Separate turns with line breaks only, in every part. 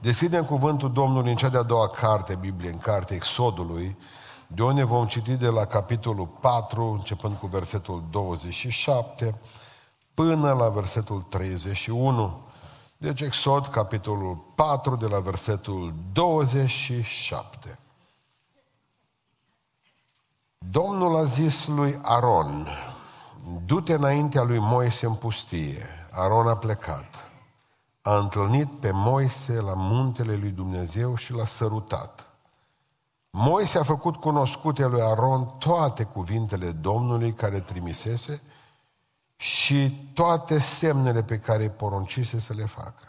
Deschidem cuvântul Domnului în cea de-a doua carte, Biblie, în carte Exodului, de unde vom citi de la capitolul 4, începând cu versetul 27, până la versetul 31. Deci Exod, capitolul 4, de la versetul 27. Domnul a zis lui Aron, du-te înaintea lui Moise în pustie. Aron a plecat. A întâlnit pe Moise la muntele lui Dumnezeu și l-a sărutat. Moise a făcut cunoscute lui Aron toate cuvintele Domnului care trimisese și toate semnele pe care îi poruncise să le facă.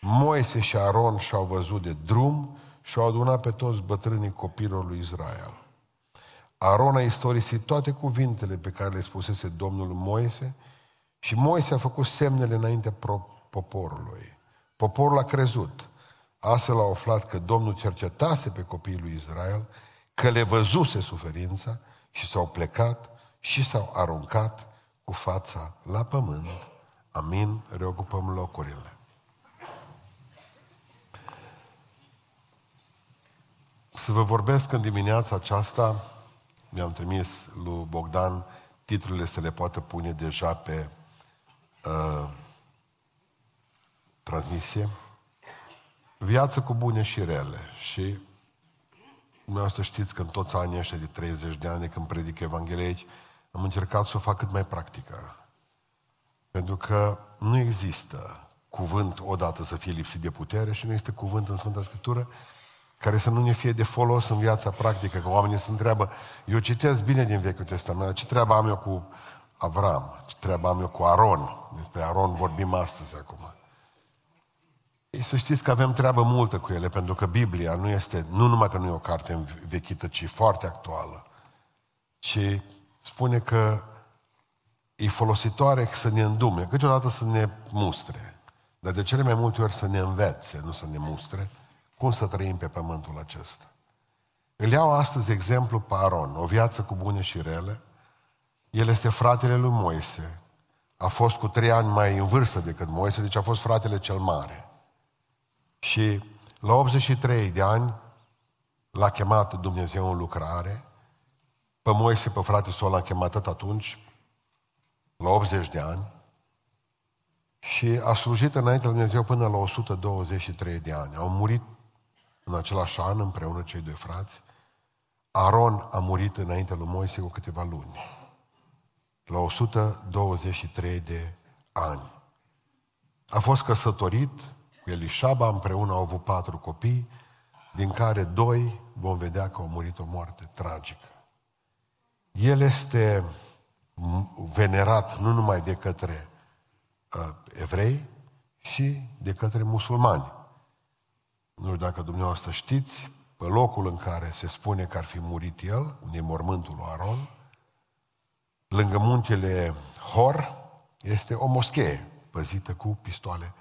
Moise și Aron și-au văzut de drum și au adunat pe toți bătrânii copilor lui Israel. Aron a istorisit toate cuvintele pe care le spusese Domnul Moise și Moise a făcut semnele înainte poporului. Poporul a crezut. Astfel a aflat că Domnul cercetase pe copiii lui Israel, că le văzuse suferința și s-au plecat și s-au aruncat cu fața la pământ. Amin. Reocupăm locurile. Să vă vorbesc în dimineața aceasta, mi-am trimis lui Bogdan titlurile să le poată pune deja pe uh, transmisie. Viață cu bune și rele. Și vreau să știți că în toți anii ăștia de 30 de ani când predic Evanghelia aici, am încercat să o fac cât mai practică. Pentru că nu există cuvânt odată să fie lipsit de putere și nu este cuvânt în Sfânta Scriptură care să nu ne fie de folos în viața practică, că oamenii se întreabă, eu citesc bine din Vechiul Testament, ce treabă am eu cu Avram, ce treabă am eu cu Aron, despre Aron vorbim astăzi acum. Ei, să știți că avem treabă multă cu ele, pentru că Biblia nu este, nu numai că nu e o carte învechită, ci foarte actuală, ci spune că e folositoare să ne îndume, câteodată să ne mustre, dar de cele mai multe ori să ne învețe, nu să ne mustre, cum să trăim pe pământul acesta. Îl iau astăzi exemplu pe Aron, o viață cu bune și rele. El este fratele lui Moise. A fost cu trei ani mai în vârstă decât Moise, deci a fost fratele cel mare. Și la 83 de ani l-a chemat Dumnezeu în lucrare. Pe Moise, pe frate său, l-a chemat tot atunci, la 80 de ani. Și a slujit înainte lui Dumnezeu până la 123 de ani. Au murit în același an, împreună cei doi frați, Aron a murit înainte lui Moise cu câteva luni, la 123 de ani. A fost căsătorit cu Elișaba, împreună au avut patru copii, din care doi vom vedea că au murit o moarte tragică. El este venerat nu numai de către uh, evrei, și de către musulmani. Nu știu dacă dumneavoastră știți, pe locul în care se spune că ar fi murit el, unde e mormântul lui Aron, lângă muntele Hor, este o moschee păzită cu pistoale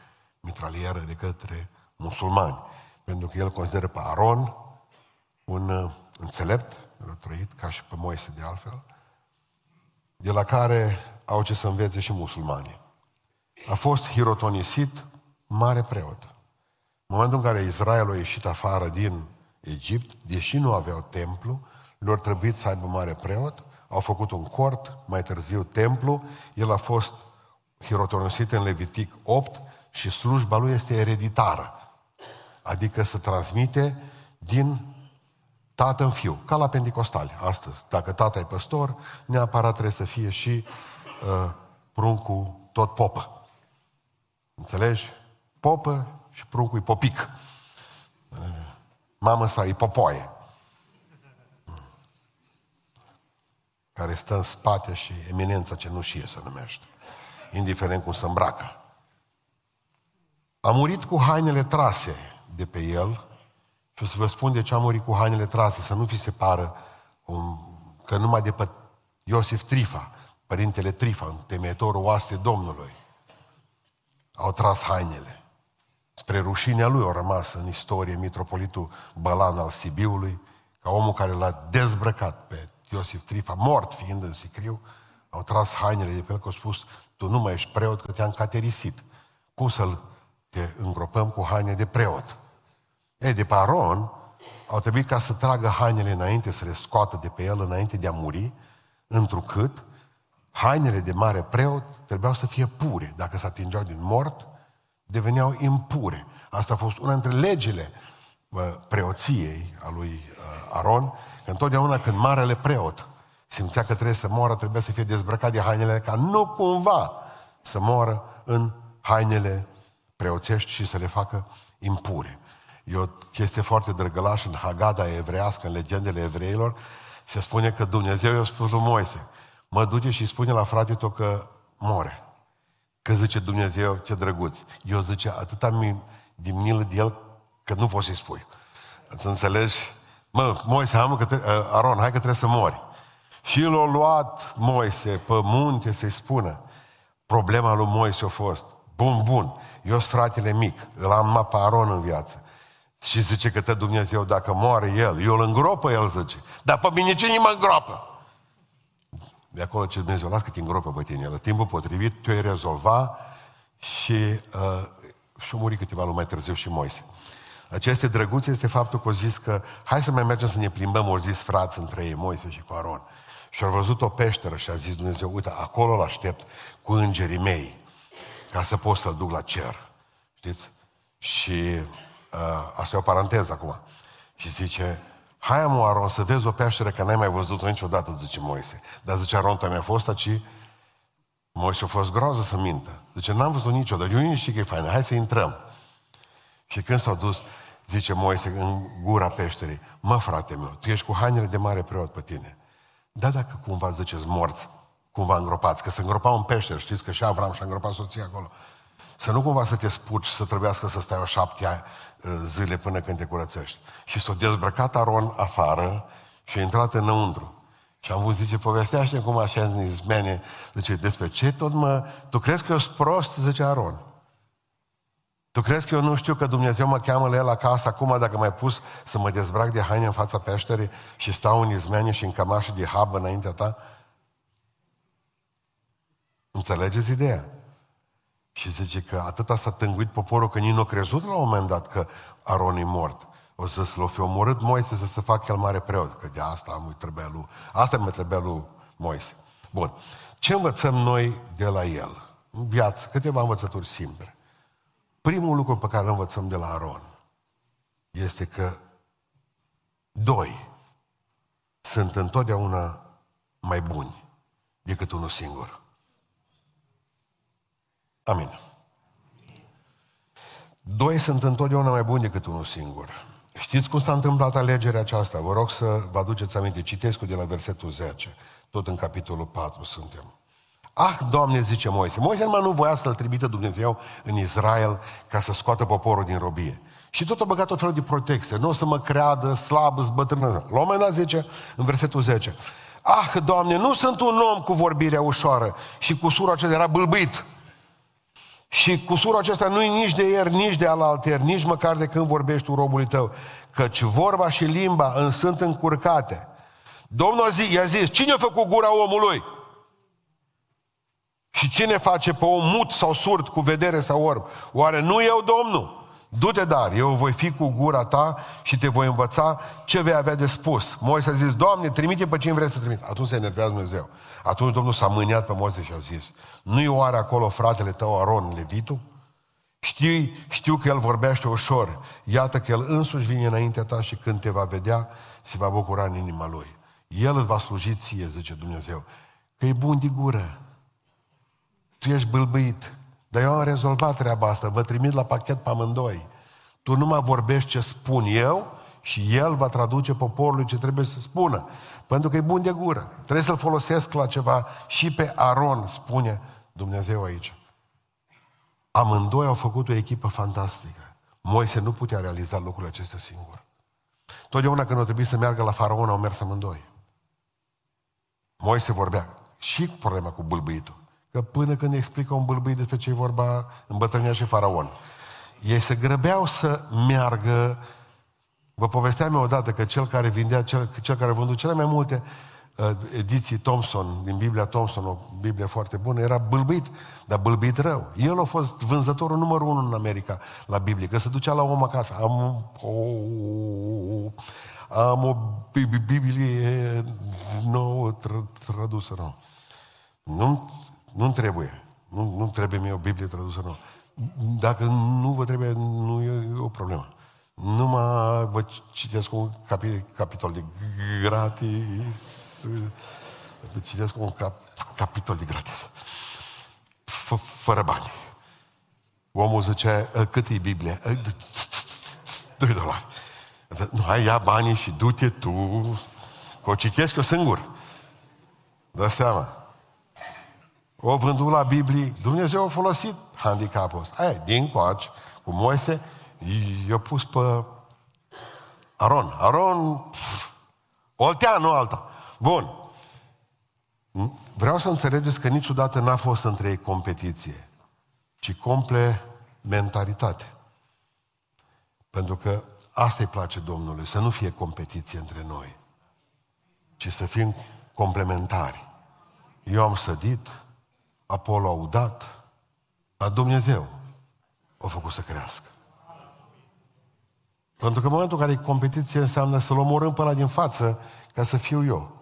mitraliere de către musulmani. Pentru că el consideră pe Aron un uh, înțelept, el a trăit ca și pe Moise de altfel, de la care au ce să învețe și musulmanii. A fost hirotonisit mare preot. În momentul în care Israel a ieșit afară din Egipt, deși nu aveau templu, lor trebuit să aibă mare preot, au făcut un cort, mai târziu templu, el a fost hirotonosit în Levitic 8 și slujba lui este ereditară. Adică se transmite din tată în fiu, ca la Pentecostali astăzi. Dacă tata e păstor, neapărat trebuie să fie și uh, pruncul tot popă. Înțelegi? Popă și pruncul e popic. Mama sa e popoaie. Care stă în spate și eminența cenușie se numește. Indiferent cum se îmbracă. A murit cu hainele trase de pe el și o să vă spun de ce a murit cu hainele trase, să nu vi se pară un, că numai de pe Iosif Trifa, părintele Trifa, temeitorul oaste Domnului, au tras hainele. Spre rușinea lui a rămas în istorie mitropolitul Bălan al Sibiului, ca omul care l-a dezbrăcat pe Iosif Trifa, mort fiind în sicriu, au tras hainele de pe el că au spus, tu nu mai ești preot că te-am caterisit. Cum să-l te îngropăm cu haine de preot. Ei, de pe Aron, au trebuit ca să tragă hainele înainte, să le scoată de pe el înainte de a muri, întrucât hainele de mare preot trebuiau să fie pure. Dacă se atingeau din mort, deveneau impure. Asta a fost una dintre legile preoției a lui uh, Aron, că întotdeauna când marele preot simțea că trebuie să moară, trebuia să fie dezbrăcat de hainele ca nu cumva să moară în hainele preoțești și să le facă impure. E o chestie foarte drăgălașă în Hagada evrească, în legendele evreilor, se spune că Dumnezeu i-a spus lui Moise, mă duce și spune la frate tău că more. Că zice Dumnezeu, ce drăguț. Eu zice, atâta mi dimnilă de el că nu poți să-i spui. Îți înțelegi? Mă, Moise, am că tre- uh, Aron, hai că trebuie să mori. Și l-a luat Moise pe munte să-i spună. Problema lui Moise a fost, bun, bun, eu sunt fratele mic, îl am pe Aron în viață. Și zice că te Dumnezeu, dacă moare el, eu îl îngropă, el zice. Dar pe mine cine mă îngropă? De acolo ce Dumnezeu, las că te îngropă pe tine. La timpul potrivit, tu ai rezolva și uh, și-a murit câteva luni mai târziu și Moise. Aceste drăguț este faptul că au zis că hai să mai mergem să ne plimbăm, au zis frați între ei, Moise și cu Aron. Și au văzut o peșteră și a zis Dumnezeu, uite, acolo îl aștept cu îngerii mei, ca să pot să-l duc la cer. Știți? Și uh, asta e o paranteză acum. Și zice, hai mă, Aron, să vezi o peșteră că n-ai mai văzut-o niciodată, zice Moise. Dar zice Aron, tu mi-a fost aici, Moise a fost groază să mintă. Zice, n-am văzut niciodată, eu nici știu că e faină, hai să intrăm. Și când s-au dus, zice Moise în gura peșterii, mă, frate meu, tu ești cu hainele de mare preot pe tine. Da, dacă cumva ziceți morți, cumva îngropați, că se îngropau în peșteră, știți că și Avram și-a îngropat soția acolo. Să nu cumva să te spuci, să trebuiască să stai o șapte zile până când te curățești. Și s-a dezbrăcat Aron afară și a intrat înăuntru. Și am văzut, zice, povestește cum așa izmene, zice, despre ce tot mă... Tu crezi că eu sunt prost? Zice Aron. Tu crezi că eu nu știu că Dumnezeu mă cheamă la el acasă acum dacă m-ai pus să mă dezbrac de haine în fața peșterii și stau în izmene și în cămașă de habă înaintea ta? Înțelegeți ideea? Și zice că atâta s-a tânguit poporul că nici nu a crezut la un moment dat că Aron e mort. O să l-o fi omorât Moise să se facă el mare preot, că de asta am trebuia lui, asta mi trebuia lui Moise. Bun. Ce învățăm noi de la el? În viață, câteva învățături simple. Primul lucru pe care îl învățăm de la Aron este că doi sunt întotdeauna mai buni decât unul singur. Amin. Doi sunt întotdeauna mai buni decât unul singur. Știți cum s-a întâmplat alegerea aceasta? Vă rog să vă aduceți aminte. Citesc de la versetul 10. Tot în capitolul 4 suntem. Ah, Doamne, zice Moise. Moise numai nu voia să-l trimită Dumnezeu în Israel ca să scoată poporul din robie. Și tot a băgat tot felul de protecție. Nu o să mă creadă slab, zbătrână. La un moment dat zice, în versetul 10, Ah, Doamne, nu sunt un om cu vorbirea ușoară și cu sura aceea era bâlbâit. Și cu sura acesta nu-i nici de ieri, nici de alalter, nici măcar de când vorbești tu robului tău. Căci vorba și limba în sunt încurcate. Domnul zi, i-a zis, cine a făcut gura omului? Și cine face pe om mut sau surd cu vedere sau orb? Oare nu eu, Domnul? Du-te dar, eu voi fi cu gura ta și te voi învăța ce vei avea de spus. Moise a zis, Doamne, trimite pe cine vrei să trimite. Atunci se enervează Dumnezeu. Atunci Domnul s-a mâniat pe Moise și a zis, nu-i oare acolo fratele tău Aron, Levitul? Știu, știu că el vorbește ușor. Iată că el însuși vine înaintea ta și când te va vedea, se va bucura în inima lui. El îți va sluji ție, zice Dumnezeu, că e bun de gură. Tu ești bâlbâit. Dar eu am rezolvat treaba asta, vă trimit la pachet pe amândoi. Tu nu mai vorbești ce spun eu și el va traduce poporului ce trebuie să spună. Pentru că e bun de gură. Trebuie să-l folosesc la ceva. Și pe Aron, spune Dumnezeu aici. Amândoi au făcut o echipă fantastică. Moise nu putea realiza lucrurile acestea singur. Totdeauna când au trebuit să meargă la faraon, au mers amândoi. Moise vorbea și cu problema cu bâlbâitul. Că până când explică un bâlbâit despre ce e vorba, îmbătrânea și faraon. Ei se grăbeau să meargă Vă povesteam eu odată că cel care vindea, cel, cel care vândut cele mai multe uh, ediții Thompson, din Biblia Thompson, o Biblie foarte bună, era bâlbit, dar bâlbit rău. El a fost vânzătorul numărul unu în America la Biblie, că se ducea la om acasă. Am o, am o Biblie nouă tradusă, nu. Nu, nu trebuie. Nu, nu trebuie mie o Biblie tradusă nouă. Dacă nu vă trebuie, nu e o problemă. Numai vă citesc un capi, capitol de gratis. Vă citesc un cap, capitol de gratis. F- fără bani. Omul zice, ă, cât e Biblia? 2 dolari. Nu, hai, ia banii și du-te tu, că o citesc eu singur. Dă seama. O vândut la Biblie, Dumnezeu a folosit handicapul ăsta. Aia, din coaci, cu Moise, i-a pus pe Aron. Aron, Oltea, nu alta. Bun. Vreau să înțelegeți că niciodată n-a fost între ei competiție, ci complementaritate. Pentru că asta îi place Domnului, să nu fie competiție între noi, ci să fim complementari. Eu am sădit, Apollo a udat, dar Dumnezeu a făcut să crească. Pentru că în momentul în care e competiție înseamnă să-l omorâm pe ăla din față ca să fiu eu.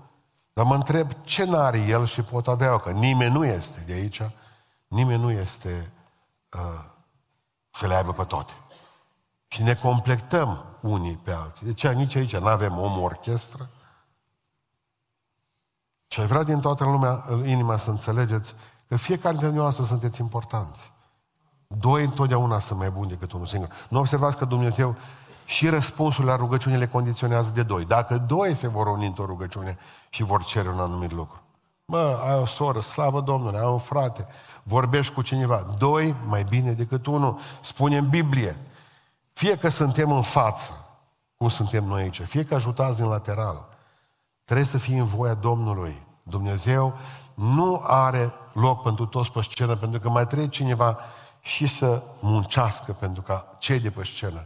Dar mă întreb ce n-are el și pot avea eu, că nimeni nu este de aici, nimeni nu este uh, să le aibă pe toate. Și ne completăm unii pe alții. De ce nici aici nu avem om orchestră? Și ai vrea din toată lumea, inima să înțelegeți că fiecare dintre noi sunteți importanți. Doi întotdeauna sunt mai buni decât unul singur. Nu observați că Dumnezeu și răspunsul la rugăciune le condiționează de doi. Dacă doi se vor uni într-o rugăciune și vor cere un anumit lucru. Mă, ai o soră, slavă Domnului, ai un frate, vorbești cu cineva. Doi mai bine decât unul. Spune în Biblie. Fie că suntem în față, cum suntem noi aici, fie că ajutați în lateral, trebuie să fie în voia Domnului. Dumnezeu nu are loc pentru toți pe scenă, pentru că mai trebuie cineva și să muncească pentru ca cei de pe scenă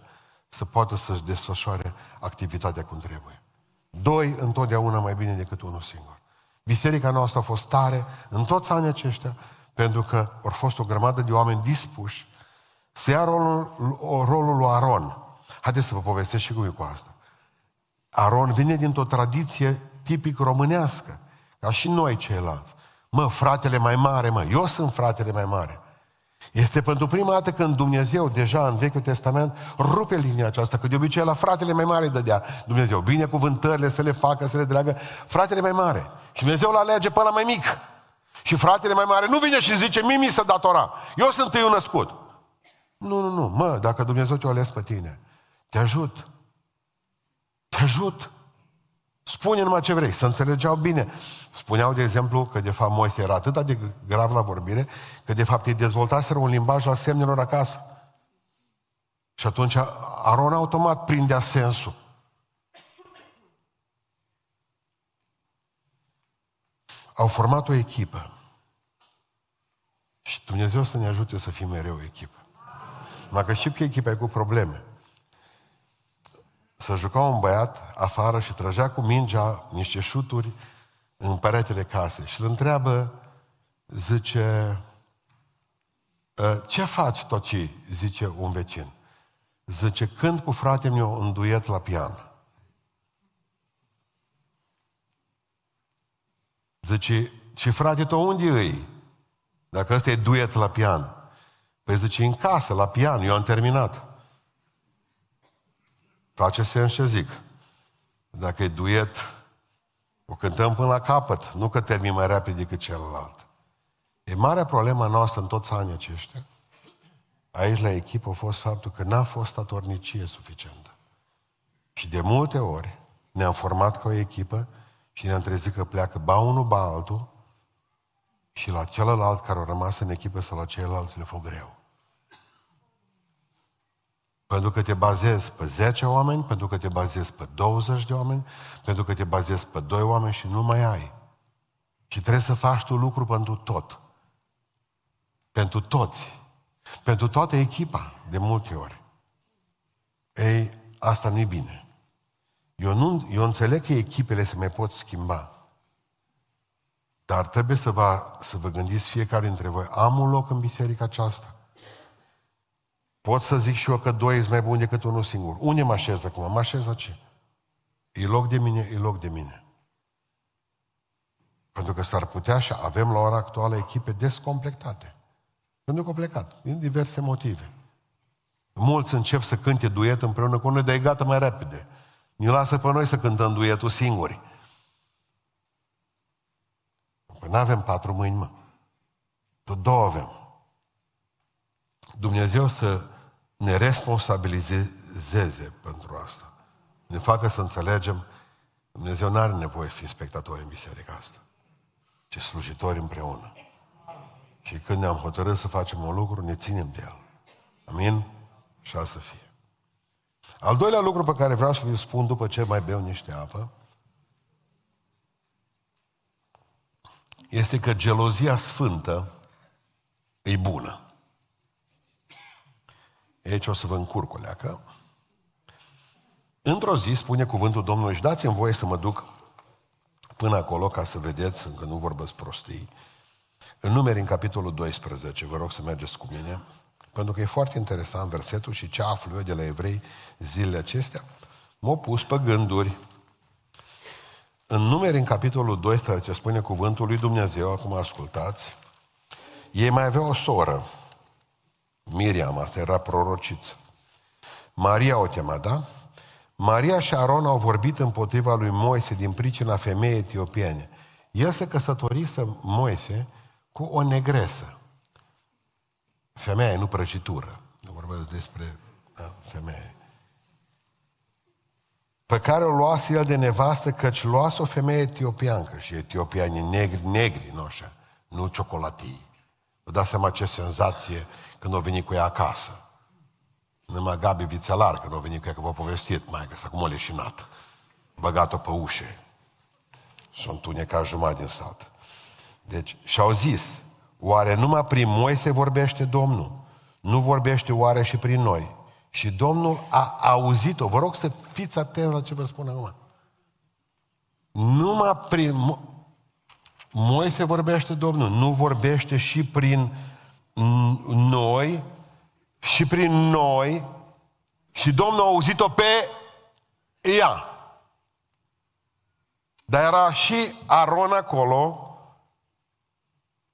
să poată să-și desfășoare activitatea cum trebuie. Doi, întotdeauna mai bine decât unul singur. Biserica noastră a fost tare în toți anii aceștia, pentru că au fost o grămadă de oameni dispuși să ia rolul, rolul lui Aron. Haideți să vă povestesc și cum e cu asta. Aron vine dintr-o tradiție tipic românească, ca și noi ceilalți. Mă, fratele mai mare, mă, eu sunt fratele mai mare. Este pentru prima dată când Dumnezeu, deja în Vechiul Testament, rupe linia aceasta, că de obicei la fratele mai mare dădea Dumnezeu. Binecuvântările să le facă, să le dragă fratele mai mare. Și Dumnezeu îl alege pe ăla mai mic. Și fratele mai mare nu vine și zice, mie mi se datora. Eu sunt tăiul născut. Nu, nu, nu. Mă, dacă Dumnezeu te-a ales pe tine, te ajut. Te ajut. Spune numai ce vrei, să înțelegeau bine. Spuneau, de exemplu, că de fapt Moise era atât de grav la vorbire, că de fapt ei dezvoltaseră un limbaj la semnelor acasă. Și atunci Aron automat prindea sensul. Au format o echipă. Și Dumnezeu să ne ajute să fim mereu o echipă. Numai că știu că echipa e cu probleme să juca un băiat afară și trăgea cu mingea niște șuturi în peretele casei și îl întreabă, zice, ă, ce faci tot ce zice un vecin? Zice, când cu fratele meu în duet la pian. Zice, și frate tău unde îi? Dacă ăsta e duet la pian. Păi zice, în casă, la pian, eu am terminat. Face sens ce zic. Dacă e duet, o cântăm până la capăt, nu că termin mai rapid decât celălalt. E marea problema noastră în toți anii aceștia. Aici la echipă a fost faptul că n-a fost statornicie suficientă. Și de multe ori ne-am format ca o echipă și ne-am trezit că pleacă ba unul, ba altul și la celălalt care a rămas în echipă sau la ceilalți le fost greu. Pentru că te bazezi pe 10 oameni, pentru că te bazezi pe 20 de oameni, pentru că te bazezi pe 2 oameni și nu mai ai. Și trebuie să faci tu lucru pentru tot. Pentru toți. Pentru toată echipa, de multe ori. Ei, asta nu-i bine. Eu, nu, eu înțeleg că echipele se mai pot schimba. Dar trebuie să vă, să vă gândiți fiecare dintre voi, am un loc în biserica aceasta? Pot să zic și eu că doi sunt mai buni decât unul singur. Unde mă așez acum? Mă așez ce? E loc de mine, e loc de mine. Pentru că s-ar putea și avem la ora actuală echipe descomplectate. Pentru că au plecat, din diverse motive. Mulți încep să cânte duet împreună cu noi, dar e gata mai repede. Ne lasă pe noi să cântăm duetul singuri. Păi nu avem patru mâini, mă. Tot două avem. Dumnezeu să ne responsabilizeze pentru asta. Ne facă să înțelegem Dumnezeu nu are nevoie să fie spectatori în biserica asta, ci slujitori împreună. Și când ne-am hotărât să facem un lucru, ne ținem de el. Amin? Și așa să fie. Al doilea lucru pe care vreau să vi-l spun după ce mai beau niște apă, este că gelozia sfântă e bună. Aici o să vă încurc o leacă. Într-o zi, spune cuvântul Domnului, și dați-mi voie să mă duc până acolo ca să vedeți, încă nu vorbesc prostii. În numeri, în capitolul 12, vă rog să mergeți cu mine, pentru că e foarte interesant versetul și ce aflu eu de la evrei zilele acestea, m-au pus pe gânduri. În numeri, în capitolul 12, spune cuvântul lui Dumnezeu, acum ascultați, ei mai aveau o soră, Miriam, asta era prorociță. Maria o chema, da? Maria și Aron au vorbit împotriva lui Moise din pricina femeii etiopiene. El se căsătorise Moise cu o negresă. Femeia e nu prăjitură. Nu vorbesc despre da, femeie. Pe care o luase el de nevastă, căci luase o femeie etiopiancă și etiopianii negri, negri, nu așa, nu ciocolatii. Vă dați seama ce senzație când o venit cu ea acasă. Numai Gabi Vițelar, când o venit cu ea, că v-a povestit, mai că s-a cum o leșinat. Băgat-o pe ușe. Sunt unecat jumătate din sat. Deci, și-au zis, oare numai prin Moise vorbește Domnul? Nu vorbește oare și prin noi? Și Domnul a auzit-o. Vă rog să fiți atenți la ce vă spun acum. Numai prin Moise vorbește Domnul, nu vorbește și prin noi și prin noi și Domnul a auzit-o pe ea. Dar era și Aron acolo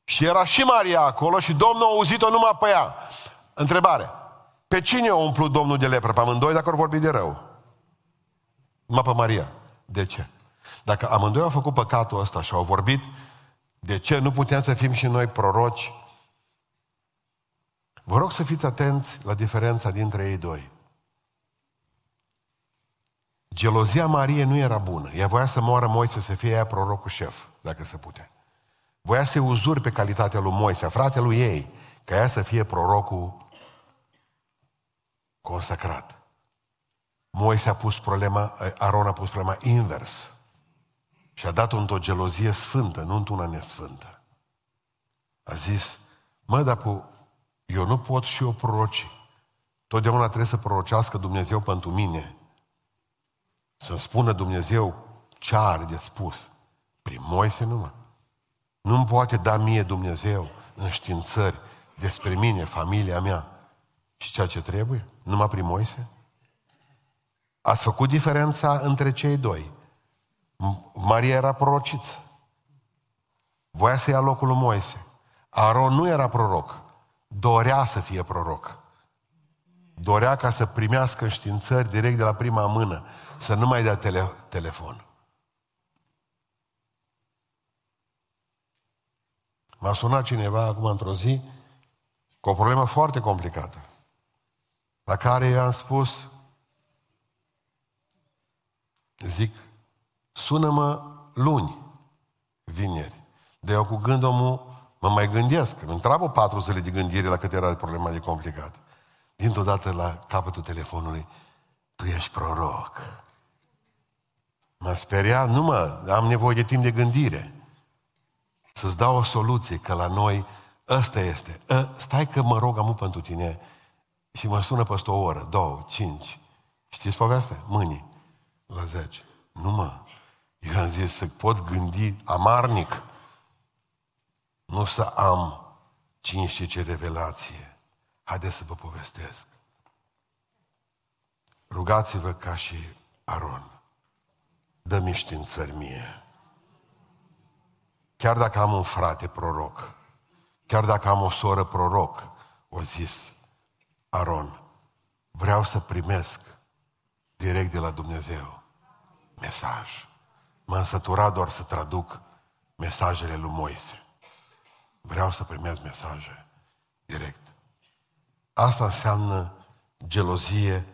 și era și Maria acolo și Domnul a auzit-o numai pe ea. Întrebare. Pe cine a umplut Domnul de lepră? Pe amândoi dacă au vorbit de rău? Numai pe Maria. De ce? Dacă amândoi au făcut păcatul ăsta și au vorbit, de ce nu putem să fim și noi proroci Vă rog să fiți atenți la diferența dintre ei doi. Gelozia Mariei nu era bună. Ea voia să moară Moise, să fie ea prorocul șef, dacă se putea. Voia să uzuri pe calitatea lui Moise, fratelui ei, ca ea să fie prorocul consacrat. Moise a pus problema, Aron a pus problema invers. Și a dat-o într-o gelozie sfântă, nu într-una nesfântă. A zis, mă, dar eu nu pot și eu proroci. Totdeauna trebuie să prorocească Dumnezeu pentru mine. Să-mi spună Dumnezeu ce are de spus. Prin Moise numai. Nu-mi poate da mie Dumnezeu înștiințări despre mine, familia mea și ceea ce trebuie? Numai prin Moise? Ați făcut diferența între cei doi. Maria era prorociță. Voia să ia locul lui Moise. Aron nu era proroc dorea să fie proroc. Dorea ca să primească științări direct de la prima mână, să nu mai dea tele- telefon. M-a sunat cineva acum într-o zi cu o problemă foarte complicată, la care i-am spus, zic, sună-mă luni, vineri. De eu cu gândul omul Mă mai gândesc, îmi întreabă patru zile de gândire la cât era problema de complicat. Dintr-o dată la capătul telefonului, tu ești proroc. M-a speriat, nu mă, am nevoie de timp de gândire. Să-ți dau o soluție, că la noi ăsta este. Ă, stai că mă rog amu pentru tine și mă sună peste o oră, două, cinci. Știți povestea? Mâine, la zece. Nu mă. Eu am zis să pot gândi amarnic Nu să am cine știe ce revelație. Haideți să vă povestesc. Rugați-vă ca și Aron. Dă-mi științări mie. Chiar dacă am un frate proroc, chiar dacă am o soră proroc, o zis Aron, vreau să primesc direct de la Dumnezeu mesaj. M-am săturat doar să traduc mesajele lui Moise. Vreau să primesc mesaje direct. Asta înseamnă gelozie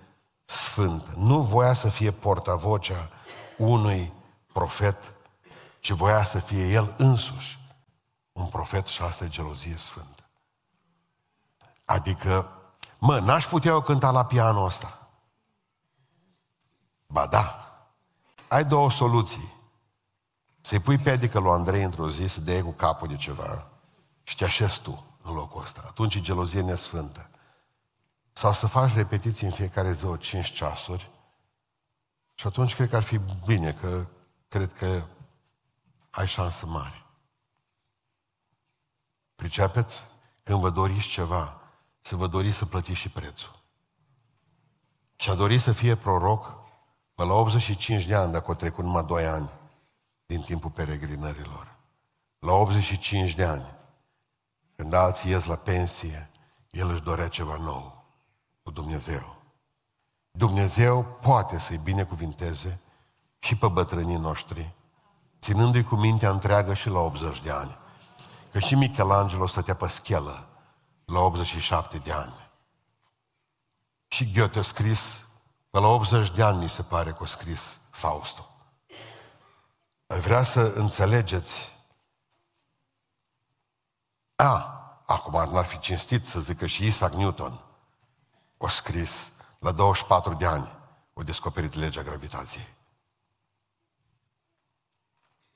sfântă. Nu voia să fie portavocea unui profet, ci voia să fie el însuși un profet și asta e gelozie sfântă. Adică, mă, n-aș putea eu cânta la pianul ăsta. Ba da. Ai două soluții. Să-i pui pedică lui Andrei într-o zi, să dea cu capul de ceva și te așezi tu în locul ăsta. Atunci e gelozie nesfântă. Sau să faci repetiții în fiecare zi o 5 ceasuri și atunci cred că ar fi bine, că cred că ai șansă mare. Pricepeți? Când vă doriți ceva, să vă doriți să plătiți și prețul. Și a dorit să fie proroc, Pă la 85 de ani, dacă au trecut numai 2 ani din timpul peregrinărilor. La 85 de ani, când alții ies la pensie, el își dorea ceva nou cu Dumnezeu. Dumnezeu poate să-i binecuvinteze și pe bătrânii noștri, ținându-i cu mintea întreagă și la 80 de ani. Că și Michelangelo stătea pe schelă la 87 de ani. Și Goethe a scris Pe la 80 de ani mi se pare că a scris Faustul. Vrea să înțelegeți a, acum n-ar fi cinstit să zică și Isaac Newton o scris la 24 de ani, o descoperit legea gravitației.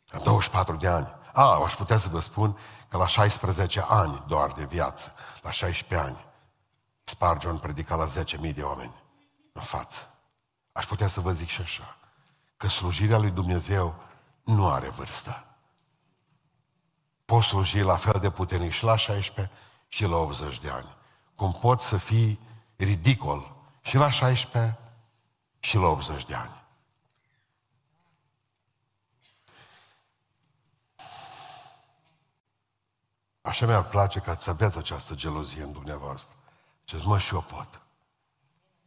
La 24 de ani. A, aș putea să vă spun că la 16 ani doar de viață, la 16 ani, Spurgeon predica la 10.000 de oameni în față. Aș putea să vă zic și așa, că slujirea lui Dumnezeu nu are vârstă. Poți sluji la fel de puternic și la 16 și la 80 de ani. Cum poți să fii ridicol și la 16 și la 80 de ani. Așa mi-ar place ca să aveți această gelozie în dumneavoastră. Ce mă, și eu pot.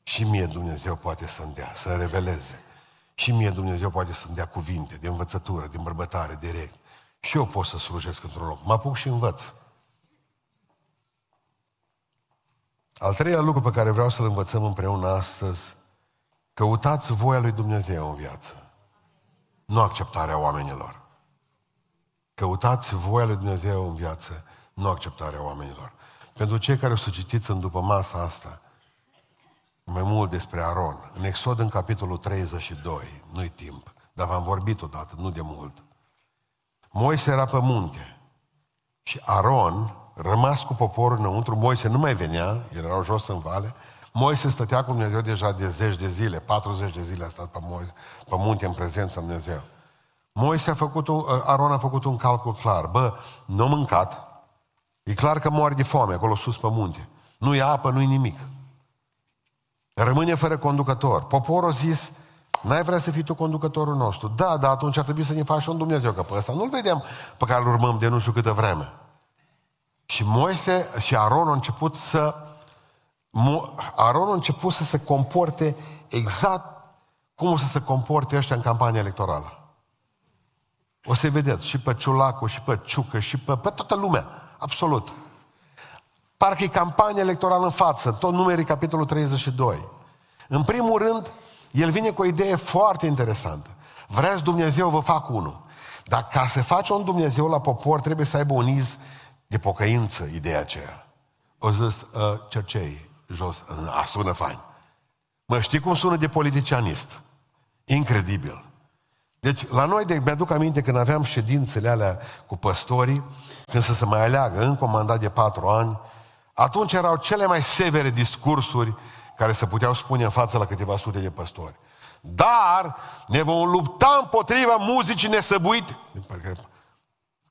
Și mie Dumnezeu poate să-mi dea, să reveleze. Și mie Dumnezeu poate să-mi dea cuvinte de învățătură, de îmbărbătare, direct. Și eu pot să slujesc într-un loc. Mă apuc și învăț. Al treilea lucru pe care vreau să-l învățăm împreună astăzi, căutați voia lui Dumnezeu în viață, nu acceptarea oamenilor. Căutați voia lui Dumnezeu în viață, nu acceptarea oamenilor. Pentru cei care o să citiți în după masa asta, mai mult despre Aron. În Exod, în capitolul 32, nu-i timp, dar v-am vorbit odată, nu de mult. Moise era pe munte și Aron, rămas cu poporul înăuntru, Moise nu mai venea, el era jos în vale, Moise stătea cu Dumnezeu deja de zeci de zile, 40 de zile a stat pe, Moise, pe munte în prezența Dumnezeu. Moise a făcut un, Aron a făcut un calcul clar. Bă, nu a mâncat, e clar că moare de foame acolo sus pe munte. Nu e apă, nu e nimic. Rămâne fără conducător. Poporul a zis, n-ai vrea să fii tu conducătorul nostru. Da, dar atunci ar trebui să ne faci un Dumnezeu, că pe ăsta nu-l vedem pe care îl urmăm de nu știu câtă vreme. Și Moise și Aron au început să Aron a început să se comporte exact cum o să se comporte ăștia în campania electorală. O să vedeți și pe Ciulacu, și pe Ciucă, și pe, pe toată lumea. Absolut. Parcă e campanie electorală în față, tot numerii capitolul 32. În primul rând, el vine cu o idee foarte interesantă. Vreți Dumnezeu, vă fac unul. Dar ca să faci un Dumnezeu la popor, trebuie să aibă un iz de pocăință, ideea aceea. O zis, uh, cercei, jos, uh, a, sună fain. Mă, știi cum sună de politicianist? Incredibil. Deci, la noi, de, mi-aduc aminte când aveam ședințele alea cu păstorii, când să se mai aleagă în comandat de patru ani, atunci erau cele mai severe discursuri care se puteau spune în față la câteva sute de păstori. Dar ne vom lupta împotriva muzicii nesăbuite.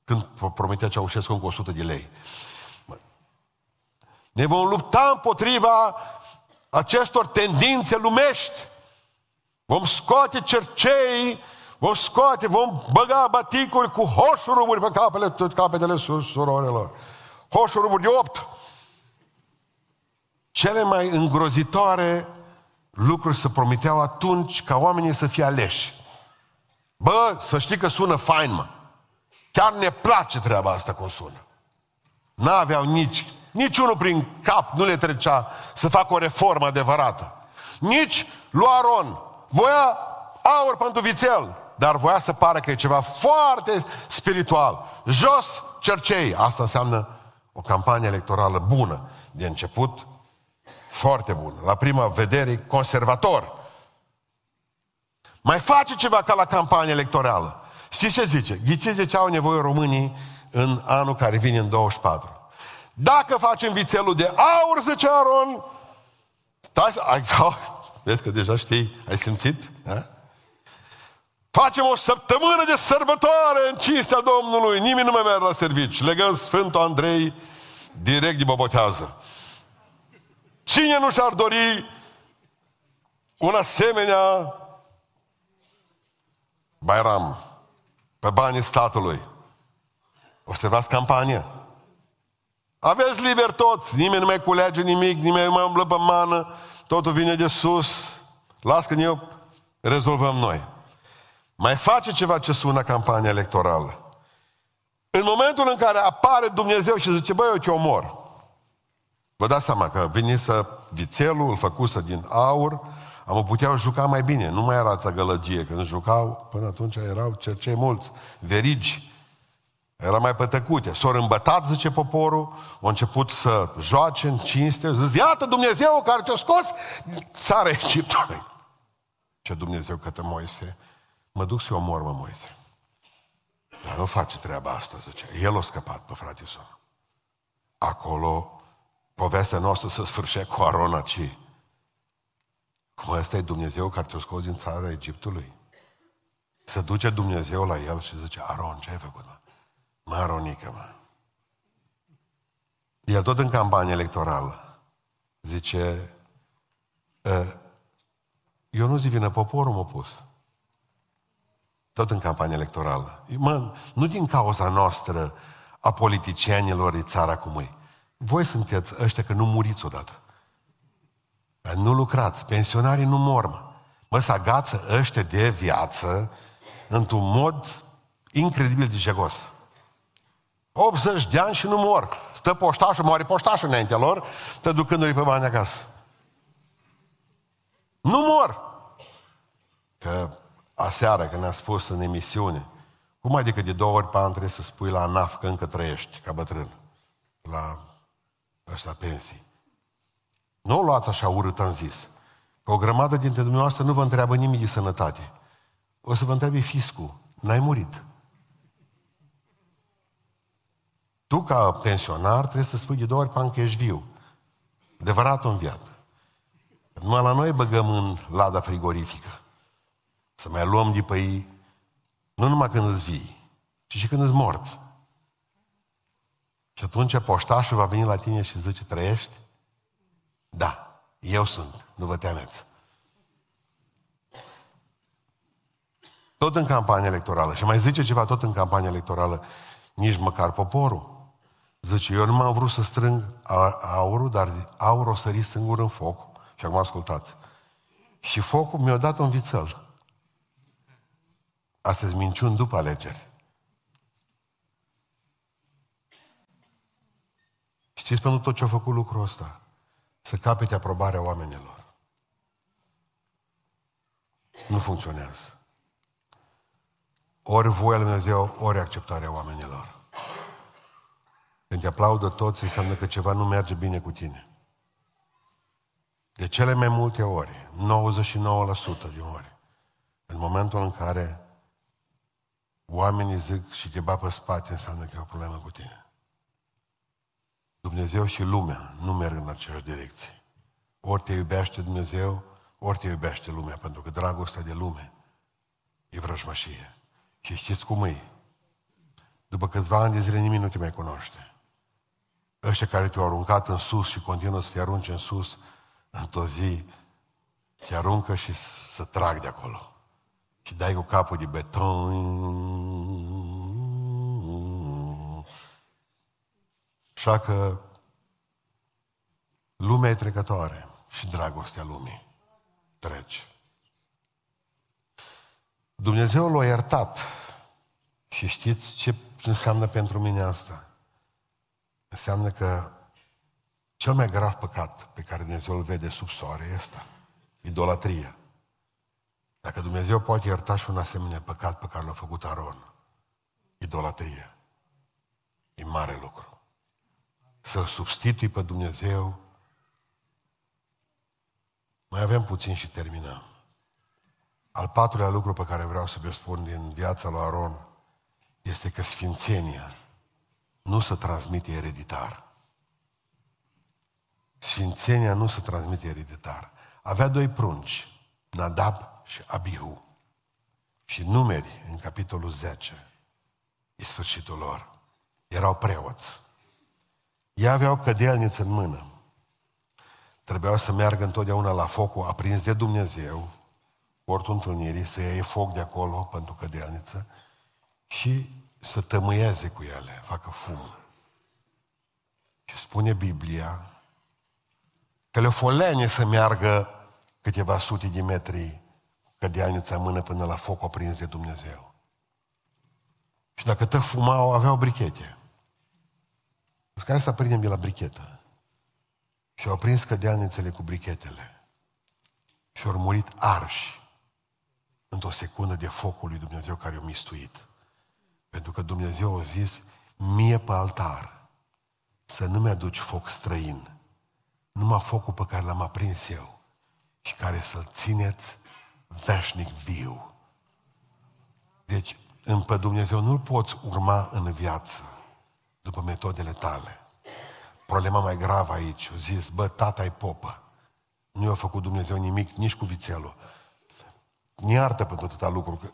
Când promitea Ceaușescu încă 100 de lei. Ne vom lupta împotriva acestor tendințe lumești. Vom scoate cercei, vom scoate, vom băga baticuri cu hoșuruburi pe capele, tot capetele surorilor. Hoșuruburi de opt. Cele mai îngrozitoare lucruri se promiteau atunci ca oamenii să fie aleși. Bă, să știi că sună fain, mă. Chiar ne place treaba asta cum sună. N-aveau nici, nici unul prin cap, nu le trecea să facă o reformă adevărată. Nici lui Aron. Voia aur pentru vițel, dar voia să pară că e ceva foarte spiritual. Jos cercei. Asta înseamnă o campanie electorală bună de început, foarte bună. La prima vedere, conservator. Mai face ceva ca la campanie electorală. Știți ce zice? Ghiciți de ce au nevoie românii în anul care vine în 24. Dacă facem vițelul de aur, zice Aron, stai, ai, vezi că deja știi, ai simțit? Da? Facem o săptămână de sărbătoare în cinstea Domnului. Nimeni nu mai merge la servici. Legăm Sfântul Andrei direct de bobotează. Cine nu și-ar dori un asemenea Bairam pe banii statului? Observați campania. Aveți liber toți, nimeni nu mai culege nimic, nimeni nu mai umblă pe mană, totul vine de sus. Las că ne rezolvăm noi. Mai face ceva ce sună campania electorală. În momentul în care apare Dumnezeu și zice, băi, eu te omor. Vă dați seama că vine să vițelul, îl făcusă din aur, am puteau juca mai bine. Nu mai era atâta gălăgie. Când jucau, până atunci erau cercei mulți, verigi. Era mai pătăcute. S-au îmbătat, zice poporul, au început să joace în cinste. Zis, iată Dumnezeu care te-a scos țara Egiptului. Ce Dumnezeu către Moise, mă duc să omor, mă, Moise. Dar nu face treaba asta, zice. El a scăpat pe fratele său. Acolo, povestea noastră să sfârșește cu Arona, ci cum ăsta e Dumnezeu care te-a scos din țara Egiptului? Să duce Dumnezeu la el și zice, Aron, ce ai făcut, mă? Mă, Aronică, mă. El tot în campanie electorală zice, ă, eu nu zic vină poporul m-a pus. Tot în campanie electorală. Mă, nu din cauza noastră a politicienilor e țara cum e. Voi sunteți ăștia că nu muriți odată. Nu lucrați. Pensionarii nu mor, mă. Mă, să agață ăștia de viață într-un mod incredibil de jegos. 80 de ani și nu mor. Stă poștașul, moare poștașul înaintea lor, te ducându-i pe bani acasă. Nu mor. Că aseară când ne-a spus în emisiune, cum adică de două ori pe an trebuie să spui la ANAF că încă trăiești ca bătrân? La ăștia pensii. Nu o luați așa urât, am zis. Că o grămadă dintre dumneavoastră nu vă întreabă nimic de sănătate. O să vă întrebi fiscul. N-ai murit. Tu, ca pensionar, trebuie să spui de două ori pan că ești viu. Adevărat în viață. Numai la noi băgăm în lada frigorifică. Să mai luăm de pe ei, nu numai când îți vii, ci și când îți morți. Și atunci poștașul va veni la tine și zice, trăiești? Da, eu sunt, nu vă temeți. Tot în campania electorală. Și mai zice ceva tot în campania electorală, nici măcar poporul. Zice, eu nu m-am vrut să strâng aurul, dar aurul o sări singur în foc. Și acum ascultați. Și focul mi-a dat un vițel. Astăzi minciuni după alegeri. Știți pentru tot ce a făcut lucrul ăsta? Să capete aprobarea oamenilor. Nu funcționează. Ori voia lui Dumnezeu, ori acceptarea oamenilor. Când te aplaudă toți, înseamnă că ceva nu merge bine cu tine. De cele mai multe ori, 99% din ori, în momentul în care oamenii zic și te bat pe spate, înseamnă că e o problemă cu tine. Dumnezeu și lumea nu merg în aceeași direcție. Ori te iubește Dumnezeu, ori te iubește lumea, pentru că dragostea de lume e vrăjmășie. Și știți cum e? După câțiva ani de zile nimeni nu te mai cunoaște. Ăștia care te-au aruncat în sus și continuă să te arunce în sus, într-o zi te aruncă și să trag de acolo. Și dai cu capul de beton. Așa că lumea e trecătoare și dragostea lumii trece. Dumnezeu l-a iertat. Și știți ce înseamnă pentru mine asta? Înseamnă că cel mai grav păcat pe care Dumnezeu îl vede sub soare este idolatria. Dacă Dumnezeu poate ierta și un asemenea păcat pe care l-a făcut Aron, idolatria, e mare lucru. Să-L substitui pe Dumnezeu, mai avem puțin și terminăm. Al patrulea lucru pe care vreau să vă spun din viața lui Aron este că sfințenia nu se transmite ereditar. Sfințenia nu se transmite ereditar. Avea doi prunci, Nadab și Abihu. Și numeri în capitolul 10 e sfârșitul lor. Erau preoți. Ei aveau cădelniță în mână. Trebuiau să meargă întotdeauna la focul aprins de Dumnezeu, portul întâlnirii, să iei foc de acolo pentru cădelniță și să tămâieze cu ele, facă fum. Și spune Biblia că le folene să meargă câteva sute de metri cădealnița în mână până la foc aprins de Dumnezeu. Și dacă tă fumau, aveau brichete. Care să aprindem de la brichetă. Și au prins cădealnițele cu brichetele. Și au murit arși într-o secundă de focul lui Dumnezeu care i-a mistuit. Pentru că Dumnezeu a zis, mie pe altar, să nu mi-aduci foc străin, numai focul pe care l-am aprins eu și care să-l țineți veșnic viu. Deci, în pe Dumnezeu nu-L poți urma în viață după metodele tale. Problema mai gravă aici, o zis, bă, tata e popă. Nu i-a făcut Dumnezeu nimic, nici cu vițelul. Ne iartă pentru atâta lucru, că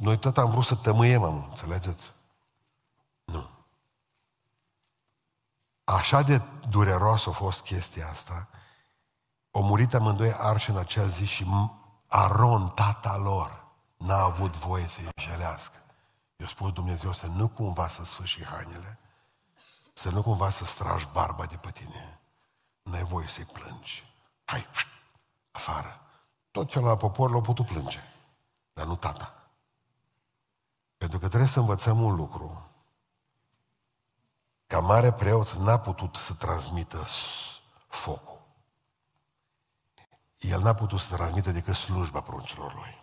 noi tot am vrut să tămâiem, am, înțelegeți? Nu. Așa de dureros a fost chestia asta, o murit amândoi arși în acea zi și Aron, tata lor, n-a avut voie să-i jelească. I-a spus Dumnezeu să nu cumva să sfârși hainele, să nu cumva să stragi barba de pe tine. N-ai voie să-i plângi. Hai, afară. Tot ce la popor l-a putut plânge, dar nu tata. Pentru că trebuie să învățăm un lucru. Ca mare preot n-a putut să transmită focul. El n-a putut să transmită decât slujba pruncilor lui.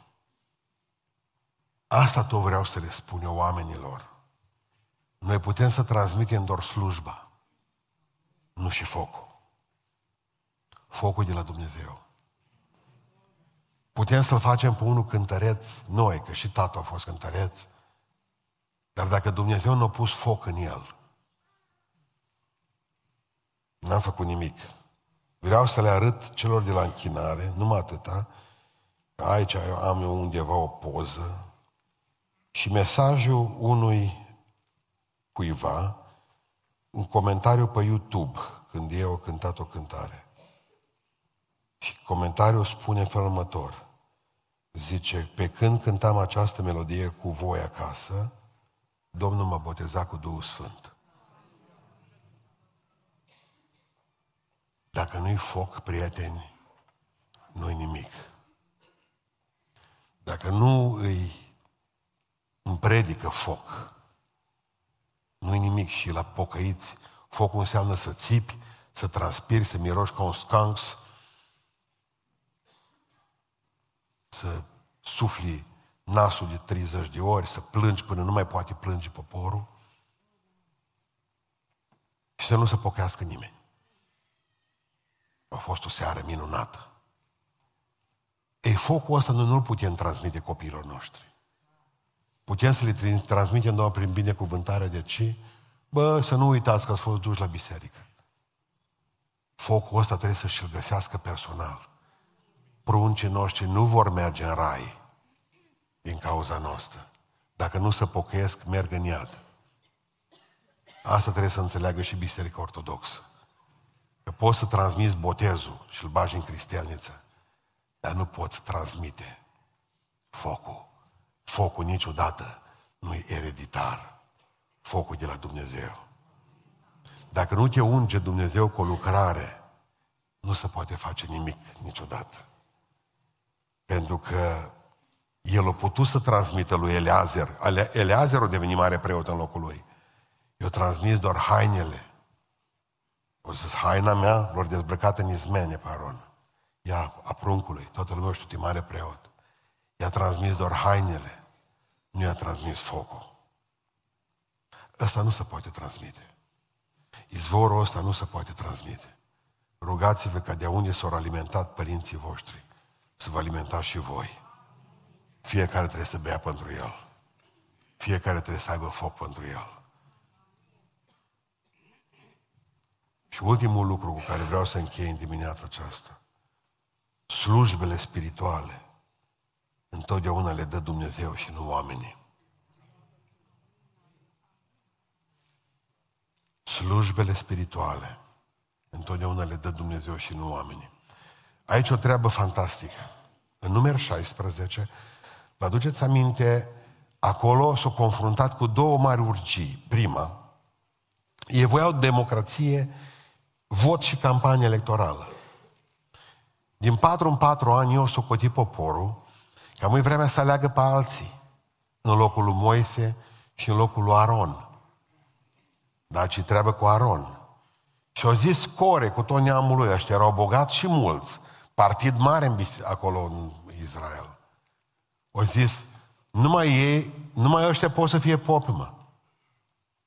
Asta tot vreau să le spun eu oamenilor. Noi putem să transmitem doar slujba, nu și focul. Focul de la Dumnezeu. Putem să-l facem pe unul cântăreț, noi, că și tatăl a fost cântăreț, dar dacă Dumnezeu nu a pus foc în el, n-am făcut nimic. Vreau să le arăt celor de la închinare, numai atâta, aici am eu undeva o poză și mesajul unui cuiva, un comentariu pe YouTube, când eu au cântat o cântare. Și comentariul spune în felul următor. Zice, pe când cântam această melodie cu voi acasă, Domnul m-a botezat cu Duhul Sfânt. Dacă nu-i foc, prieteni, nu-i nimic. Dacă nu îi împredică foc, nu-i nimic. Și la pocăiți, focul înseamnă să țipi, să transpiri, să miroși ca un skunks, să sufli nasul de 30 de ori, să plângi până nu mai poate plânge poporul și să nu se pochească nimeni. A fost o seară minunată. Ei, focul ăsta noi nu-l putem transmite copiilor noștri. Putem să le transmitem doar prin binecuvântarea de ce? Bă, să nu uitați că ați fost duși la biserică. Focul ăsta trebuie să și-l găsească personal. Pruncii noștri nu vor merge în rai din cauza noastră. Dacă nu se pocăiesc, merg în iad. Asta trebuie să înțeleagă și Biserica Ortodoxă. Că poți să transmiți botezul și îl bagi în cristelniță, dar nu poți transmite focul. Focul niciodată nu e ereditar. Focul de la Dumnezeu. Dacă nu te unge Dumnezeu cu o lucrare, nu se poate face nimic niciodată. Pentru că el a putut să transmită lui Eleazer. Eleazer a devenit mare preot în locul lui. Eu transmis doar hainele. O să haina mea lor dezbrăcată în izmene pe Aron. Ea a pruncului, toată lumea știu, mare preot. I-a transmis doar hainele, nu i-a transmis focul. Ăsta nu se poate transmite. Izvorul ăsta nu se poate transmite. Rugați-vă ca de unde s-au alimentat părinții voștri, să vă alimentați și voi. Fiecare trebuie să bea pentru el. Fiecare trebuie să aibă foc pentru el. Și ultimul lucru cu care vreau să închei în dimineața aceasta. Slujbele spirituale întotdeauna le dă Dumnezeu și nu oamenii. Slujbele spirituale întotdeauna le dă Dumnezeu și nu oamenii. Aici o treabă fantastică. În număr 16, vă aduceți aminte, acolo s-au confruntat cu două mari urgii. Prima, ei voiau democrație, vot și campanie electorală. Din patru în patru ani eu s-o poporul ca mai vremea să aleagă pe alții în locul lui Moise și în locul lui Aron. Dar ce treabă cu Aron? Și au zis Core cu tot neamul lui, ăștia erau bogați și mulți, partid mare în acolo în Israel. Au zis, numai ei, numai ăștia pot să fie popi, mă.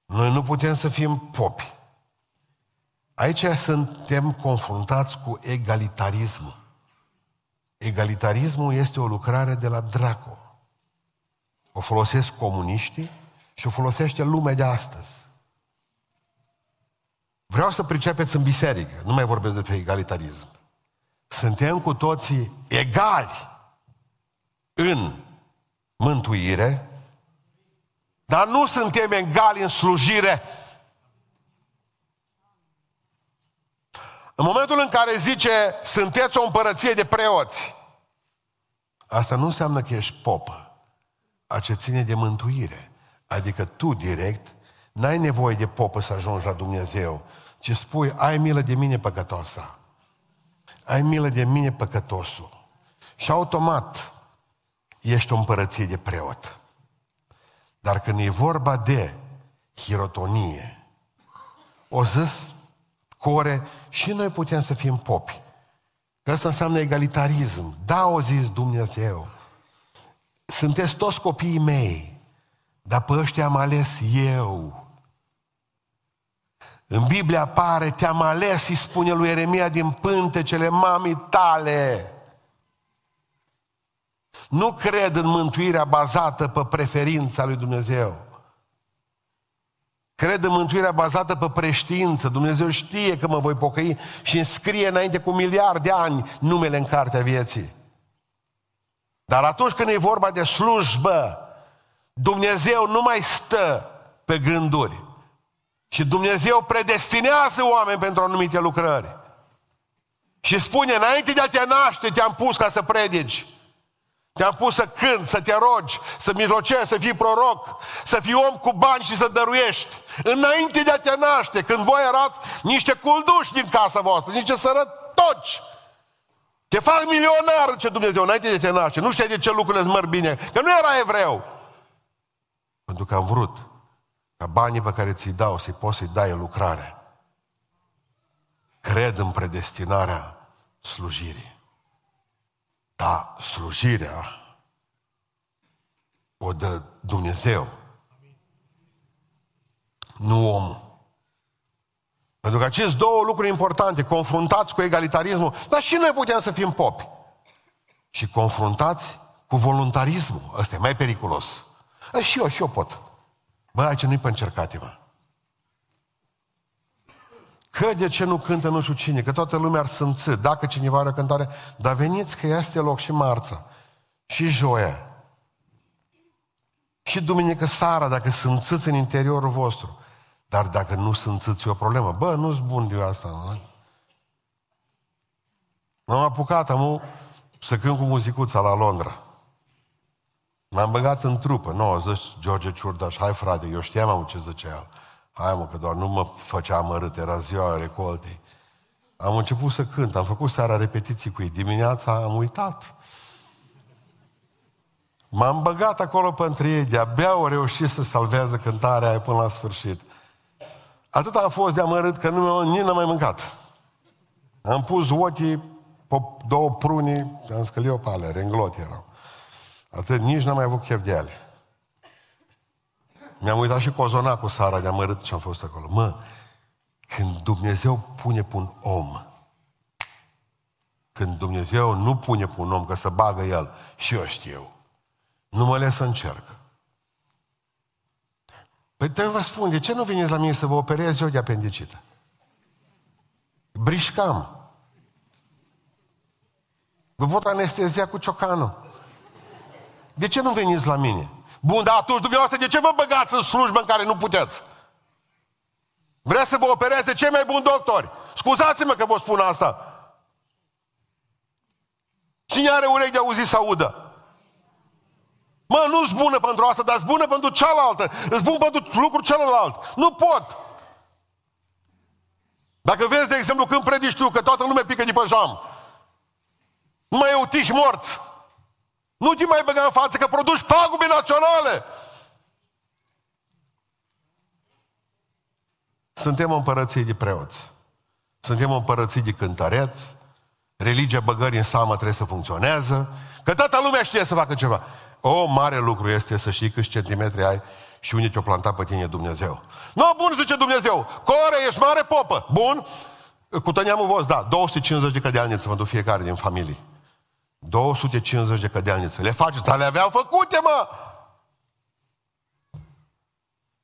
Noi nu putem să fim popi. Aici suntem confruntați cu egalitarismul. Egalitarismul este o lucrare de la dracu. O folosesc comuniștii și o folosește lumea de astăzi. Vreau să pricepeți în biserică, nu mai vorbesc despre egalitarism. Suntem cu toții egali în mântuire, dar nu suntem egali în slujire. În momentul în care zice, sunteți o împărăție de preoți, asta nu înseamnă că ești popă, a ce ține de mântuire. Adică tu direct n-ai nevoie de popă să ajungi la Dumnezeu, ci spui, ai milă de mine păcătoasa. Ai milă de mine păcătosul. Și automat ești o împărăție de preot. Dar când e vorba de hirotonie, o zis core, și noi putem să fim popi. Că asta înseamnă egalitarism. Da, o zis Dumnezeu. Sunteți toți copiii mei, dar pe ăștia am ales eu. În Biblie apare, te-am ales, îi spune lui Eremia, din pântecele mamii tale. Nu cred în mântuirea bazată pe preferința lui Dumnezeu. Cred în mântuirea bazată pe preștiință. Dumnezeu știe că mă voi pocăi și înscrie înainte cu miliarde de ani numele în cartea vieții. Dar atunci când e vorba de slujbă, Dumnezeu nu mai stă pe gânduri. Și Dumnezeu predestinează oameni pentru anumite lucrări. Și spune, înainte de a te naște, te-am pus ca să predici. Te-am pus să cânt, să te rogi, să mijlocești, să fii proroc, să fii om cu bani și să dăruiești. Înainte de a te naște, când voi erați niște culduși din casa voastră, niște sărătoci. Te fac milionar, ce Dumnezeu, înainte de te naște. Nu știi de ce lucrurile îți măr bine, că nu era evreu. Pentru că am vrut ca banii pe care ți-i dau să-i poți să-i dai în lucrare. Cred în predestinarea slujirii. Dar slujirea o dă Dumnezeu. Nu omul. Pentru că aceste două lucruri importante, confruntați cu egalitarismul, dar și noi putem să fim popi. Și confruntați cu voluntarismul. Ăsta e mai periculos. A, și eu, și eu pot. Bă, aici nu-i pe încercate-mă. Că de ce nu cântă nu știu cine, că toată lumea ar simți, dacă cineva are cântare, dar veniți că este loc și marța, și joia, și duminică seara, dacă simțiți în interiorul vostru. Dar dacă nu sunt țâți, e o problemă. Bă, nu-s bun de asta, nu? M-am apucat, am să cânt cu muzicuța la Londra. M-am băgat în trupă. Nu, zici George Ciurdaș, hai frate, eu știam am ce zicea el. Hai mă, că doar nu mă făcea amărât, era ziua recoltei. Am început să cânt, am făcut seara repetiții cu ei. Dimineața am uitat. M-am băgat acolo pentru ei, de-abia au reușit să salvează cântarea aia până la sfârșit. Atât am fost de amărât că nu, nici n-am mai mâncat. Am pus ochii pe două pruni, am zis că le pe alea, renglot erau. Atât, nici n-am mai avut chef de ele. Mi-am uitat și cozonacul Sara de amărât ce am fost acolo. Mă, când Dumnezeu pune pe un om, când Dumnezeu nu pune pe un om, că să bagă el, și eu știu, nu mă les să încerc. Păi te vă spun, de ce nu veniți la mine să vă operez eu de apendicită? Brișcam. Vă pot anestezia cu ciocanul. De ce nu veniți la mine? Bun, dar atunci dumneavoastră de ce vă băgați în slujbă în care nu puteți? Vreți să vă opereze cei mai buni doctori? Scuzați-mă că vă spun asta. Cine are urechi de auzit să audă? Mă, nu-s bună pentru asta, dar bună pentru cealaltă. Îți bun pentru lucrul celălalt. Nu pot. Dacă vezi, de exemplu, când predici tu că toată lumea pică de pe jam, nu mai e utih morți. Nu te mai băga în față că produci pagube naționale. Suntem împărății de preoți. Suntem împărății de cântăreți. Religia băgării în seamă trebuie să funcționeze. Că toată lumea știe să facă ceva. O mare lucru este să știi câți centimetri ai și unde te-o planta pe tine Dumnezeu. Nu, bun, zice Dumnezeu. Core, ești mare popă. Bun. Cu tăneamul vostru, da. 250 de cădealnițe vă duc fiecare din familie. 250 de cădealnițe. Le faceți, dar le aveau făcute, mă!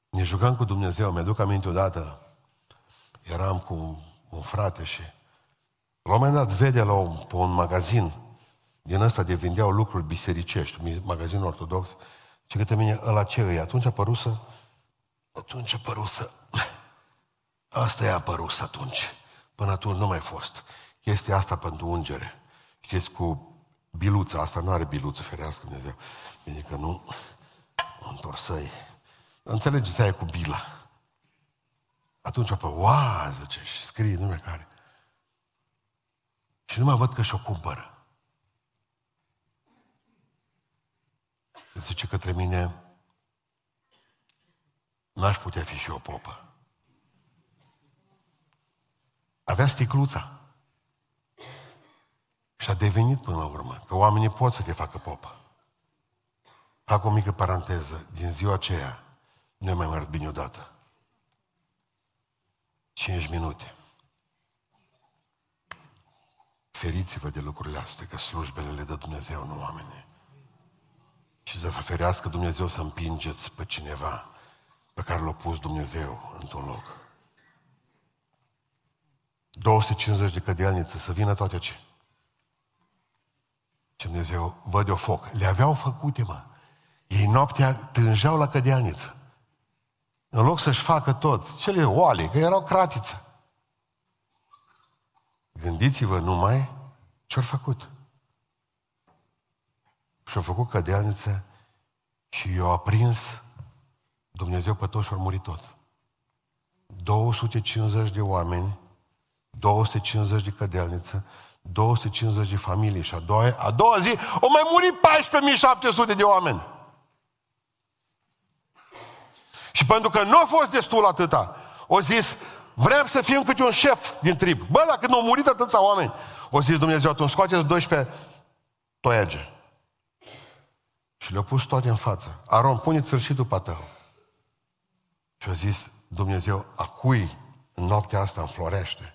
Ne jucăm cu Dumnezeu. Mi-aduc aminte odată. Eram cu un frate și la un moment dat vede la un, pe un magazin din ăsta de vindeau lucruri bisericești, un magazin ortodox, și către mine, ăla ce e? Atunci a apărut să... Atunci a apărut să... Asta e apărut atunci. Până atunci nu mai fost. Chestia asta pentru ungere. Știți, cu biluța, asta nu are biluță, ferească Dumnezeu. Bine că nu, întorsăi. Înțelegeți aia cu bila. Atunci apă, ua, zice, și scrie nume care. Și nu mai văd că și-o cumpără. Zice către mine, n-aș putea fi și o popă. Avea sticluța. Și a devenit până la urmă că oamenii pot să te facă popă. Fac o mică paranteză. Din ziua aceea nu mai mers bine odată. Cinci minute. Feriți-vă de lucrurile astea, că slujbele le dă Dumnezeu, nu oamenii. Și să vă ferească Dumnezeu să împingeți pe cineva pe care l-a pus Dumnezeu într-un loc. 250 de cădealnițe, să vină toate ce? Ce Dumnezeu, văd eu foc. Le aveau făcute, mă. Ei noaptea tângeau la cădealniță. În loc să-și facă toți, cele oale, că erau cratiță. Gândiți-vă numai ce-au făcut. Și-au făcut cădealniță și i-au aprins Dumnezeu pe toți și au murit toți. 250 de oameni, 250 de cădealniță, 250 de familii și a doua, a doua zi au mai murit 14.700 de oameni. Și pentru că nu a fost destul atâta, o zis, vrem să fim câte un șef din trib. Bă, dacă nu au murit atâția oameni, o zis Dumnezeu, atunci scoateți 12 toiage. Și le-au pus toate în față. Aron, pune-ți-l și după tău. Și a zis Dumnezeu, a cui în noaptea asta înflorește,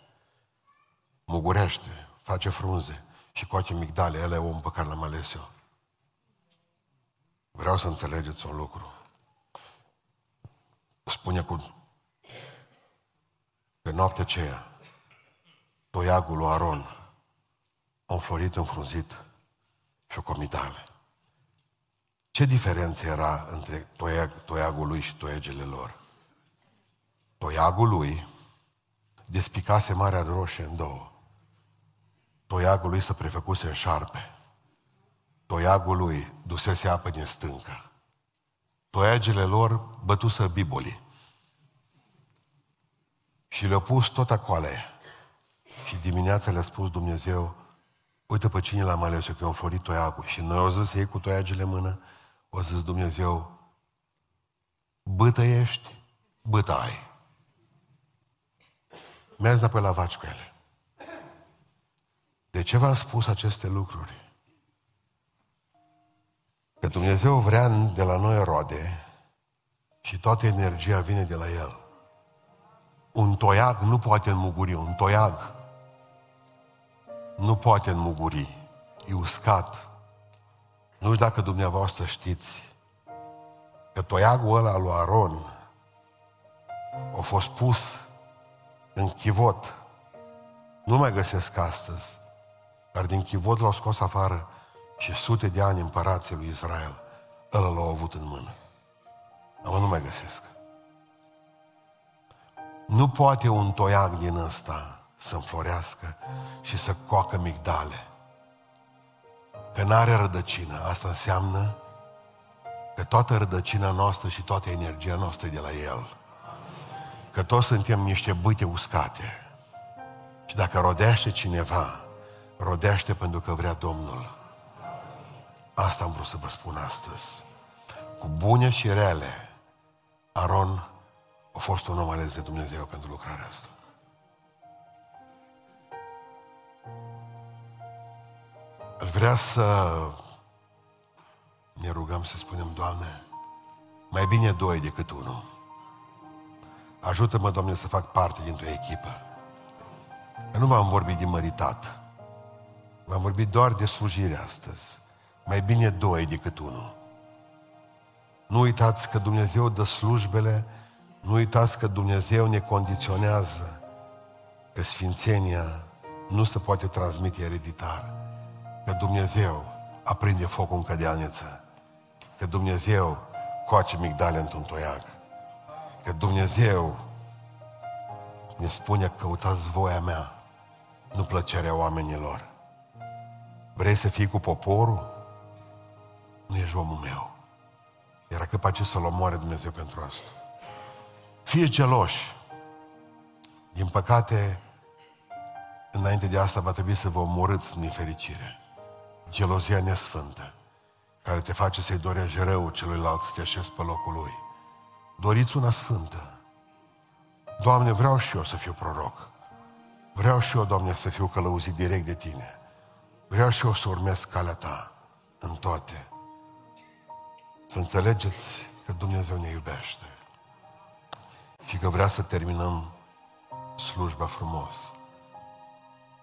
mugurește, face frunze și coace migdale, el e omul pe care l-am ales eu. Vreau să înțelegeți un lucru. Spune cu pe noaptea aceea, toiagul lui Aron a înflorit, înfrunzit și o comitale. Ce diferență era între toiag, toiagul lui și toiagele lor? toiagul lui despicase Marea Roșie în două. Toiagul lui se prefăcuse în șarpe. Toiagul lui dusese apă din stâncă. Toiagele lor bătusă biboli. Și le-au pus tot acolo. Și dimineața le-a spus Dumnezeu, uite pe cine l-am ales eu, că eu am florit toiagul. Și noi au zis să iei cu toiagele în mână, o zis Dumnezeu, bătă ești, bătă ai. Mergi înapoi la vaci cu ele. De ce v-am spus aceste lucruri? Că Dumnezeu vrea de la noi roade și toată energia vine de la El. Un toiag nu poate înmuguri, un toiag nu poate înmuguri, e uscat. Nu știu dacă dumneavoastră știți că toiagul ăla lui Aron a fost pus în chivot. Nu mai găsesc astăzi, dar din chivot l-au scos afară și sute de ani împărații lui Israel ăla l-au avut în mână. Am nu mai găsesc. Nu poate un toiag din ăsta să înflorească și să coacă migdale. Că n-are rădăcină. Asta înseamnă că toată rădăcina noastră și toată energia noastră e de la El. Că toți suntem niște bâte uscate. Și dacă rodește cineva, rodește pentru că vrea Domnul. Asta am vrut să vă spun astăzi. Cu bune și rele, Aron a fost un om ales de Dumnezeu pentru lucrarea asta. Aș vrea să ne rugăm să spunem, Doamne, mai bine doi decât unul. Ajută-mă, Doamne, să fac parte dintr-o echipă. Că nu v-am vorbit de măritat. V-am vorbit doar de slujire astăzi. Mai bine doi decât unul. Nu uitați că Dumnezeu dă slujbele, nu uitați că Dumnezeu ne condiționează, că Sfințenia nu se poate transmite ereditar, că Dumnezeu aprinde focul în cădealniță, că Dumnezeu coace migdale într-un toiag, că Dumnezeu ne spune căutați voia mea, nu plăcerea oamenilor. Vrei să fii cu poporul? Nu ești omul meu. Era capace să-l omoare Dumnezeu pentru asta. Fie geloși. Din păcate, înainte de asta va trebui să vă omorâți în nefericire. Gelozia nesfântă, care te face să-i dorești rău celuilalt să te așezi pe locul lui. Doriți una sfântă. Doamne, vreau și eu să fiu proroc. Vreau și eu, Doamne, să fiu călăuzit direct de Tine. Vreau și eu să urmez calea Ta în toate. Să înțelegeți că Dumnezeu ne iubește și că vrea să terminăm slujba frumos.